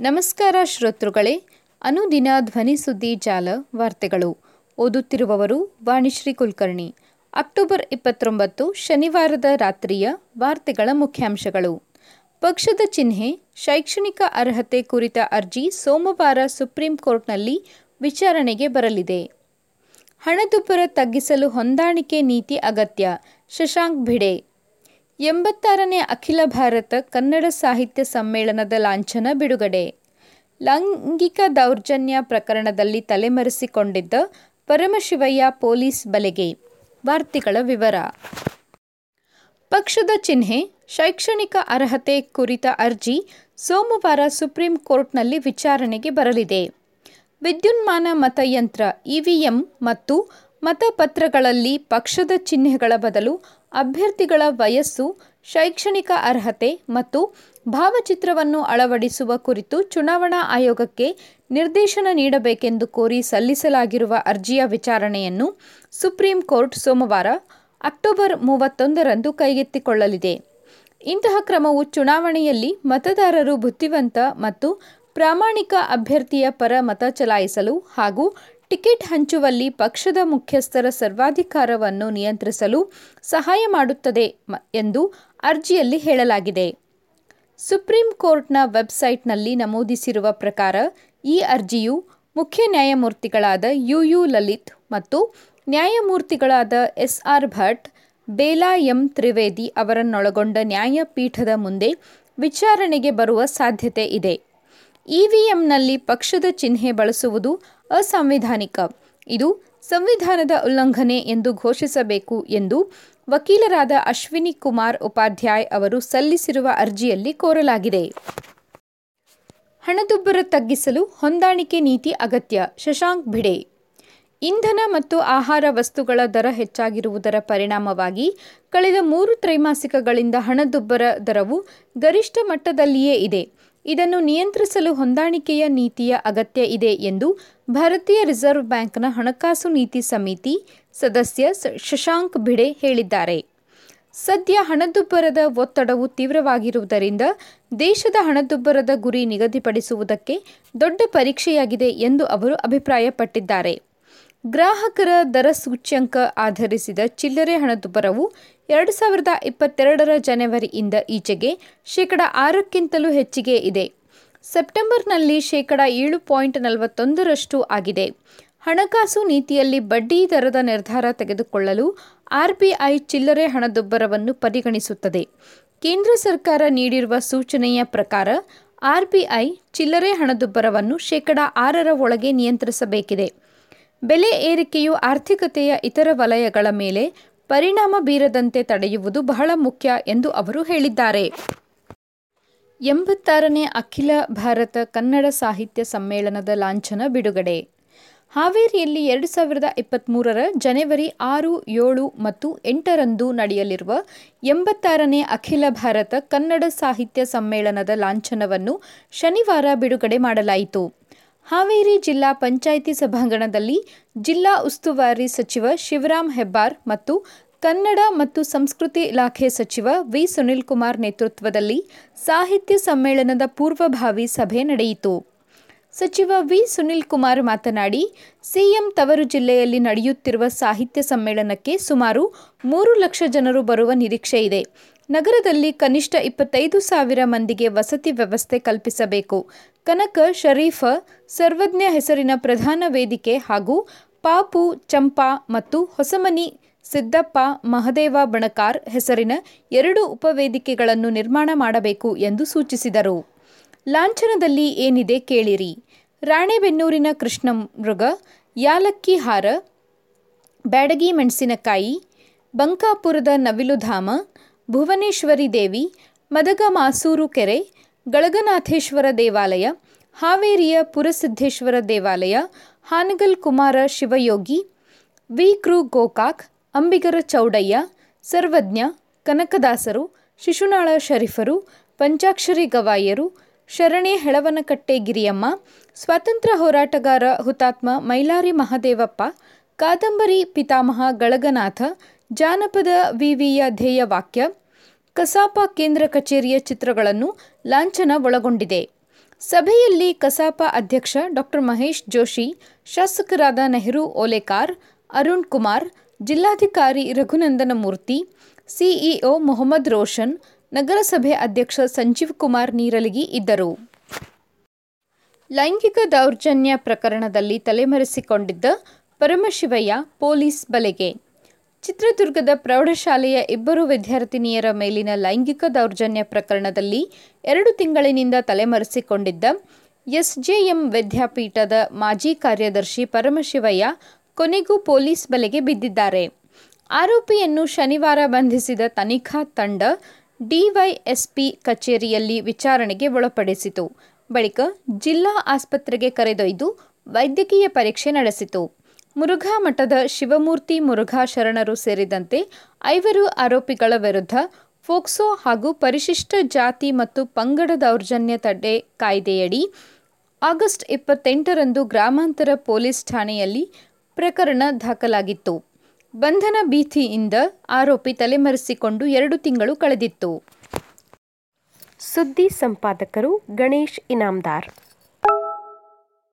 ನಮಸ್ಕಾರ ಶ್ರೋತೃಗಳೇ, ಅನುದಿನ ಧ್ವನಿ ಸುದ್ದಿ ಜಾಲ ವಾರ್ತೆಗಳು. ಓದುತ್ತಿರುವವರು ವಾಣಿಶ್ರೀ ಕುಲಕರ್ಣಿ. ಅಕ್ಟೋಬರ್ ಇಪ್ಪತ್ತೊಂಬತ್ತು, ಶನಿವಾರದ ರಾತ್ರಿಯ ವಾರ್ತೆಗಳ ಮುಖ್ಯಾಂಶಗಳು. ಪಕ್ಷದ ಚಿಹ್ನೆ, ಶೈಕ್ಷಣಿಕ ಅರ್ಹತೆ ಕುರಿತ ಅರ್ಜಿ ಸೋಮವಾರ ಸುಪ್ರೀಂ ಕೋರ್ಟ್ನಲ್ಲಿ ವಿಚಾರಣೆಗೆ ಬರಲಿದೆ. ಹಣದುಬ್ಬರ ತಗ್ಗಿಸಲು ಹೊಂದಾಣಿಕೆ ನೀತಿ ಅಗತ್ಯ, ಶಶಾಂಕ್ ಭಿಡೆ. ಎಂಬತ್ತಾರನೇ ಅಖಿಲ ಭಾರತ ಕನ್ನಡ ಸಾಹಿತ್ಯ ಸಮ್ಮೇಳನದ ಲಾಂಛನ ಬಿಡುಗಡೆ. ಲೈಂಗಿಕ ದೌರ್ಜನ್ಯ ಪ್ರಕರಣದಲ್ಲಿ ತಲೆಮರೆಸಿಕೊಂಡಿದ್ದ ಪರಮಶಿವಯ್ಯ ಪೊಲೀಸ್ ಬಲೆಗೆ. ವಾರ್ತೆಗಳ ವಿವರ. ಪಕ್ಷದ ಚಿಹ್ನೆ, ಶೈಕ್ಷಣಿಕ ಅರ್ಹತೆ ಕುರಿತ ಅರ್ಜಿ ಸೋಮವಾರ ಸುಪ್ರೀಂ ಕೋರ್ಟ್ನಲ್ಲಿ ವಿಚಾರಣೆಗೆ ಬರಲಿದೆ. ವಿದ್ಯುನ್ಮಾನ ಮತಯಂತ್ರ, ಇವಿಎಂ ಮತ್ತು ಮತಪತ್ರಗಳಲ್ಲಿ ಪಕ್ಷದ ಚಿಹ್ನೆಗಳ ಬದಲು ಅಭ್ಯರ್ಥಿಗಳ ವಯಸ್ಸು, ಶೈಕ್ಷಣಿಕ ಅರ್ಹತೆ ಮತ್ತು ಭಾವಚಿತ್ರವನ್ನು ಅಳವಡಿಸುವ ಕುರಿತು ಚುನಾವಣಾ ಆಯೋಗಕ್ಕೆ ನಿರ್ದೇಶನ ನೀಡಬೇಕೆಂದು ಕೋರಿ ಸಲ್ಲಿಸಲಾಗಿರುವ ಅರ್ಜಿಯ ವಿಚಾರಣೆಯನ್ನು ಸುಪ್ರೀಂ ಕೋರ್ಟ್ ಸೋಮವಾರ, ಅಕ್ಟೋಬರ್ ಮೂವತ್ತೊಂದರಂದು ಕೈಗೆತ್ತಿಕೊಳ್ಳಲಿದೆ. ಇಂತಹ ಕ್ರಮವು ಚುನಾವಣೆಯಲ್ಲಿ ಮತದಾರರು ಬುದ್ಧಿವಂತ ಮತ್ತು ಪ್ರಾಮಾಣಿಕ ಅಭ್ಯರ್ಥಿಯ ಪರ ಮತ ಚಲಾಯಿಸಲು ಹಾಗೂ ಟಿಕೆಟ್ ಹಂಚುವಲ್ಲಿ ಪಕ್ಷದ ಮುಖ್ಯಸ್ಥರ ಸರ್ವಾಧಿಕಾರವನ್ನು ನಿಯಂತ್ರಿಸಲು ಸಹಾಯ ಮಾಡುತ್ತದೆ ಎಂದು ಅರ್ಜಿಯಲ್ಲಿ ಹೇಳಲಾಗಿದೆ. ಸುಪ್ರೀಂ ಕೋರ್ಟ್ನ ವೆಬ್ಸೈಟ್ನಲ್ಲಿ ನಮೂದಿಸಿರುವ ಪ್ರಕಾರ ಈ ಅರ್ಜಿಯು ಮುಖ್ಯ ನ್ಯಾಯಮೂರ್ತಿಗಳಾದ ಯು ಯು ಲಲಿತ್ ಮತ್ತು ನ್ಯಾಯಮೂರ್ತಿಗಳಾದ S R Bhat, Bela M. Trivedi ಅವರನ್ನೊಳಗೊಂಡ ನ್ಯಾಯಪೀಠದ ಮುಂದೆ ವಿಚಾರಣೆಗೆ ಬರುವ ಸಾಧ್ಯತೆ ಇದೆ. ಇವಿಎಂನಲ್ಲಿ ಪಕ್ಷದ ಚಿಹ್ನೆ ಬಳಸುವುದು ಅಸಾಂವಿಧಾನಿಕ. ಇದು ಸಂವಿಧಾನದ ಉಲ್ಲಂಘನೆ ಎಂದು ಘೋಷಿಸಬೇಕು ಎಂದು ವಕೀಲರಾದ ಅಶ್ವಿನಿ ಕುಮಾರ್ ಉಪಾಧ್ಯಾಯ್ ಅವರು ಸಲ್ಲಿಸಿರುವ ಅರ್ಜಿಯಲ್ಲಿ ಕೋರಲಾಗಿದೆ. ಹಣದುಬ್ಬರ ತಗ್ಗಿಸಲು ಹೊಂದಾಣಿಕೆ ನೀತಿ ಅಗತ್ಯ, ಶಶಾಂಕ್ ಭಿಡೆ ಇಂಧನ ಮತ್ತು ಆಹಾರ ವಸ್ತುಗಳ ದರ ಹೆಚ್ಚಾಗಿರುವುದರ ಪರಿಣಾಮವಾಗಿ ಕಳೆದ ಮೂರು ತ್ರೈಮಾಸಿಕಗಳಿಂದ ಹಣದುಬ್ಬರ ದರವು ಗರಿಷ್ಠ ಮಟ್ಟದಲ್ಲಿಯೇ ಇದೆ. ಇದನ್ನು ನಿಯಂತ್ರಿಸಲು ಹೊಂದಾಣಿಕೆಯ ನೀತಿಯ ಅಗತ್ಯ ಇದೆ ಎಂದು ಭಾರತೀಯ ರಿಸರ್ವ್ ಬ್ಯಾಂಕ್ನ ಹಣಕಾಸು ನೀತಿ ಸಮಿತಿ ಸದಸ್ಯ ಶಶಾಂಕ್ ಭಿಡೆ ಹೇಳಿದ್ದಾರೆ. ಸದ್ಯ ಹಣದುಬ್ಬರದ ಒತ್ತಡವು ತೀವ್ರವಾಗಿರುವುದರಿಂದ ದೇಶದ ಹಣದುಬ್ಬರದ ಗುರಿ ನಿಗದಿಪಡಿಸುವುದಕ್ಕೆ ದೊಡ್ಡ ಪರೀಕ್ಷೆಯಾಗಿದೆ ಎಂದು ಅವರು ಅಭಿಪ್ರಾಯಪಟ್ಟಿದ್ದಾರೆ. ಗ್ರಾಹಕರ ದರ ಸೂಚ್ಯಂಕ ಆಧರಿಸಿದ ಚಿಲ್ಲರೆ ಹಣದುಬ್ಬರವು ಎರಡು ಸಾವಿರದ ಇಪ್ಪತ್ತೆರಡರ ಜನವರಿಯಿಂದ ಈಚೆಗೆ ಶೇಕಡ ಆರಕ್ಕಿಂತಲೂ ಹೆಚ್ಚಿಗೆ ಇದೆ. ಸೆಪ್ಟೆಂಬರ್ನಲ್ಲಿ ಶೇಕಡ ಏಳು ಪಾಯಿಂಟ್ ನಲವತ್ತೊಂದರಷ್ಟು ಆಗಿದೆ. ಹಣಕಾಸು ನೀತಿಯಲ್ಲಿ ಬಡ್ಡಿ ದರದ ನಿರ್ಧಾರ ತೆಗೆದುಕೊಳ್ಳಲು ಆರ್ಬಿಐ ಚಿಲ್ಲರೆ ಹಣದುಬ್ಬರವನ್ನು ಪರಿಗಣಿಸುತ್ತದೆ. ಕೇಂದ್ರ ಸರ್ಕಾರ ನೀಡಿರುವ ಸೂಚನೆಯ ಪ್ರಕಾರ ಆರ್ಬಿಐ ಚಿಲ್ಲರೆ ಹಣದುಬ್ಬರವನ್ನು ಶೇಕಡ ಆರರ ಒಳಗೆ ನಿಯಂತ್ರಿಸಬೇಕಿದೆ. ಬೆಲೆ ಏರಿಕೆಯು ಆರ್ಥಿಕತೆಯ ಇತರ ವಲಯಗಳ ಮೇಲೆ ಪರಿಣಾಮ ಬೀರದಂತೆ ತಡೆಯುವುದು ಬಹಳ ಮುಖ್ಯ ಎಂದು ಅವರು ಹೇಳಿದ್ದಾರೆ. ಎಂಬತ್ತಾರನೇ ಅಖಿಲ ಭಾರತ ಕನ್ನಡ ಸಾಹಿತ್ಯ ಸಮ್ಮೇಳನದ ಲಾಂಛನ ಬಿಡುಗಡೆ. ಹಾವೇರಿಯಲ್ಲಿ ಎರಡು ಸಾವಿರದ ಇಪ್ಪತ್ತ್ಮೂರರ ಜನವರಿ ಆರು, ಏಳು ಮತ್ತು ಎಂಟರಂದು ನಡೆಯಲಿರುವ ಎಂಬತ್ತಾರನೇ ಅಖಿಲ ಭಾರತ ಕನ್ನಡ ಸಾಹಿತ್ಯ ಸಮ್ಮೇಳನದ ಲಾಂಛನವನ್ನು ಶನಿವಾರ ಬಿಡುಗಡೆ ಮಾಡಲಾಯಿತು. ಹಾವೇರಿ ಜಿಲ್ಲಾ ಪಂಚಾಯಿತಿ ಸಭಾಂಗಣದಲ್ಲಿ ಜಿಲ್ಲಾ ಉಸ್ತುವಾರಿ ಸಚಿವ ಶಿವರಾಮ್ ಹೆಬ್ಬಾರ್ ಮತ್ತು ಕನ್ನಡ ಮತ್ತು ಸಂಸ್ಕೃತಿ ಇಲಾಖೆ ಸಚಿವ ವಿ ಸುನಿಲ್ ಕುಮಾರ್ ನೇತೃತ್ವದಲ್ಲಿ ಸಾಹಿತ್ಯ ಸಮ್ಮೇಳನದ ಪೂರ್ವಭಾವಿ ಸಭೆ ನಡೆಯಿತು. ಸಚಿವ ವಿ ಸುನಿಲ್ ಕುಮಾರ್ ಮಾತನಾಡಿ, ಸಿಎಂ ತವರು ಜಿಲ್ಲೆಯಲ್ಲಿ ನಡೆಯುತ್ತಿರುವ ಸಾಹಿತ್ಯ ಸಮ್ಮೇಳನಕ್ಕೆ ಸುಮಾರು ಮೂರು ಲಕ್ಷ ಜನರು ಬರುವ ನಿರೀಕ್ಷೆ ಇದೆ. ನಗರದಲ್ಲಿ ಕನಿಷ್ಠ ಇಪ್ಪತ್ತೈದು ಸಾವಿರ ಮಂದಿಗೆ ವಸತಿ ವ್ಯವಸ್ಥೆ ಕಲ್ಪಿಸಬೇಕು. ಕನಕ ಶರೀಫ ಸರ್ವಜ್ಞ ಹೆಸರಿನ ಪ್ರಧಾನ ವೇದಿಕೆ ಹಾಗೂ ಪಾಪು, ಚಂಪಾ ಮತ್ತು ಹೊಸಮನಿ, ಸಿದ್ದಪ್ಪ, ಮಹದೇವ ಬಣಕಾರ್ ಹೆಸರಿನ ಎರಡು ಉಪವೇದಿಕೆಗಳನ್ನು ನಿರ್ಮಾಣ ಮಾಡಬೇಕು ಎಂದು ಸೂಚಿಸಿದರು. ಲಾಂಛನದಲ್ಲಿ ಏನಿದೆ ಕೇಳಿರಿ. ರಾಣೆಬೆನ್ನೂರಿನ ಕೃಷ್ಣಮೃಗ, ಯಾಲಕ್ಕಿ ಹಾರ, ಬ್ಯಾಡಗಿ ಮೆಣಸಿನಕಾಯಿ, ಬಂಕಾಪುರದ ನವಿಲುಧಾಮ ಭುವನೇಶ್ವರಿ ದೇವಿ ಮದಗ ಮಾಸೂರು ಕೆರೆ, ಗಳಗನಾಥೇಶ್ವರ ದೇವಾಲಯ, ಹಾವೇರಿಯ ಪುರಸಿದ್ದೇಶ್ವರ ದೇವಾಲಯ ಹಾನಗಲ್ ಕುಮಾರ ಶಿವಯೋಗಿ ವಿ ಕೃ ಗೋಕಾಕ್, ಅಂಬಿಗರ ಚೌಡಯ್ಯ, ಸರ್ವಜ್ಞ, ಕನಕದಾಸರು, ಶಿಶುನಾಳ ಶರೀಫರು, ಪಂಚಾಕ್ಷರಿ ಗವಾಯರು, ಶರಣೆ ಹೆಳವನಕಟ್ಟೆ ಗಿರಿಯಮ್ಮ, ಸ್ವಾತಂತ್ರ್ಯ ಹೋರಾಟಗಾರ ಹುತಾತ್ಮ ಮೈಲಾರಿ ಮಹದೇವಪ್ಪ, ಕಾದಂಬರಿ ಪಿತಾಮಹ ಗಳಗನಾಥ, ಜಾನಪದ ವಿವಿಯ ಧ್ಯೇಯವಾಕ್ಯ ಕಸಾಪ ಕೇಂದ್ರ ಕಚೇರಿಯ ಚಿತ್ರಗಳನ್ನು ಲಾಂಛನ ಒಳಗೊಂಡಿದೆ. ಸಭೆಯಲ್ಲಿ ಕಸಾಪ ಅಧ್ಯಕ್ಷ ಡಾಕ್ಟರ್ ಮಹೇಶ್ ಜೋಶಿ, ಶಾಸಕರಾದ ನೆಹರು ಓಲೇಕಾರ್, ಅರುಣ್ ಕುಮಾರ್, ಜಿಲ್ಲಾಧಿಕಾರಿ ರಘುನಂದನ ಮೂರ್ತಿ ಸಿಇಒ ಮೊಹಮ್ಮದ್ ರೋಷನ್, ನಗರಸಭೆ ಅಧ್ಯಕ್ಷ ಸಂಜೀವ್ ಕುಮಾರ್ ನೀರಲಗಿ ಇದ್ದರು. ಲೈಂಗಿಕ ದೌರ್ಜನ್ಯ ಪ್ರಕರಣದಲ್ಲಿ ತಲೆಮರೆಸಿಕೊಂಡಿದ್ದ ಪರಮಶಿವಯ್ಯ ಪೊಲೀಸ್ ಬಲೆಗೆ. ಚಿತ್ರದುರ್ಗದ ಪ್ರೌಢಶಾಲೆಯ ಇಬ್ಬರು ವಿದ್ಯಾರ್ಥಿನಿಯರ ಮೇಲಿನ ಲೈಂಗಿಕ ದೌರ್ಜನ್ಯ ಪ್ರಕರಣದಲ್ಲಿ ಎರಡು ತಿಂಗಳಿನಿಂದ ತಲೆಮರೆಸಿಕೊಂಡಿದ್ದ ಎಸ್ಜೆಎಂ ವಿದ್ಯಾಪೀಠದ ಮಾಜಿ ಕಾರ್ಯದರ್ಶಿ ಪರಮಶಿವಯ್ಯ ಕೊನೆಗೂ ಪೊಲೀಸ್ ಬಲೆಗೆ ಬಿದ್ದಿದ್ದಾರೆ. ಆರೋಪಿಯನ್ನು ಶನಿವಾರ ಬಂಧಿಸಿದ ತನಿಖಾ ತಂಡ ಡಿವೈಎಸ್ಪಿ ಕಚೇರಿಯಲ್ಲಿ ವಿಚಾರಣೆಗೆ ಒಳಪಡಿಸಿತು. ಬಳಿಕ ಜಿಲ್ಲಾ ಆಸ್ಪತ್ರೆಗೆ ಕರೆದೊಯ್ದು ವೈದ್ಯಕೀಯ ಪರೀಕ್ಷೆ ನಡೆಸಿತು. ಮುರುಘಾ ಮಠದ ಶಿವಮೂರ್ತಿ ಮುರುಘಾ ಶರಣರು ಸೇರಿದಂತೆ ಐವರು ಆರೋಪಿಗಳ ವಿರುದ್ಧ ಫೋಕ್ಸೋ ಹಾಗೂ ಪರಿಶಿಷ್ಟ ಜಾತಿ ಮತ್ತು ಪಂಗಡ ದೌರ್ಜನ್ಯ ತಡೆ ಕಾಯ್ದೆಯಡಿ ಆಗಸ್ಟ್ ಇಪ್ಪತ್ತೆಂಟರಂದು ಗ್ರಾಮಾಂತರ ಪೊಲೀಸ್ ಠಾಣೆಯಲ್ಲಿ ಪ್ರಕರಣ ದಾಖಲಾಗಿತ್ತು. ಬಂಧನ ಭೀತಿಯಿಂದ ಆರೋಪಿ ತಲೆಮರೆಸಿಕೊಂಡು ಎರಡು ತಿಂಗಳು ಕಳೆದಿತ್ತು. ಸುದ್ದಿ ಸಂಪಾದಕರು ಗಣೇಶ್ ಇನಾಮ್ದಾರ್.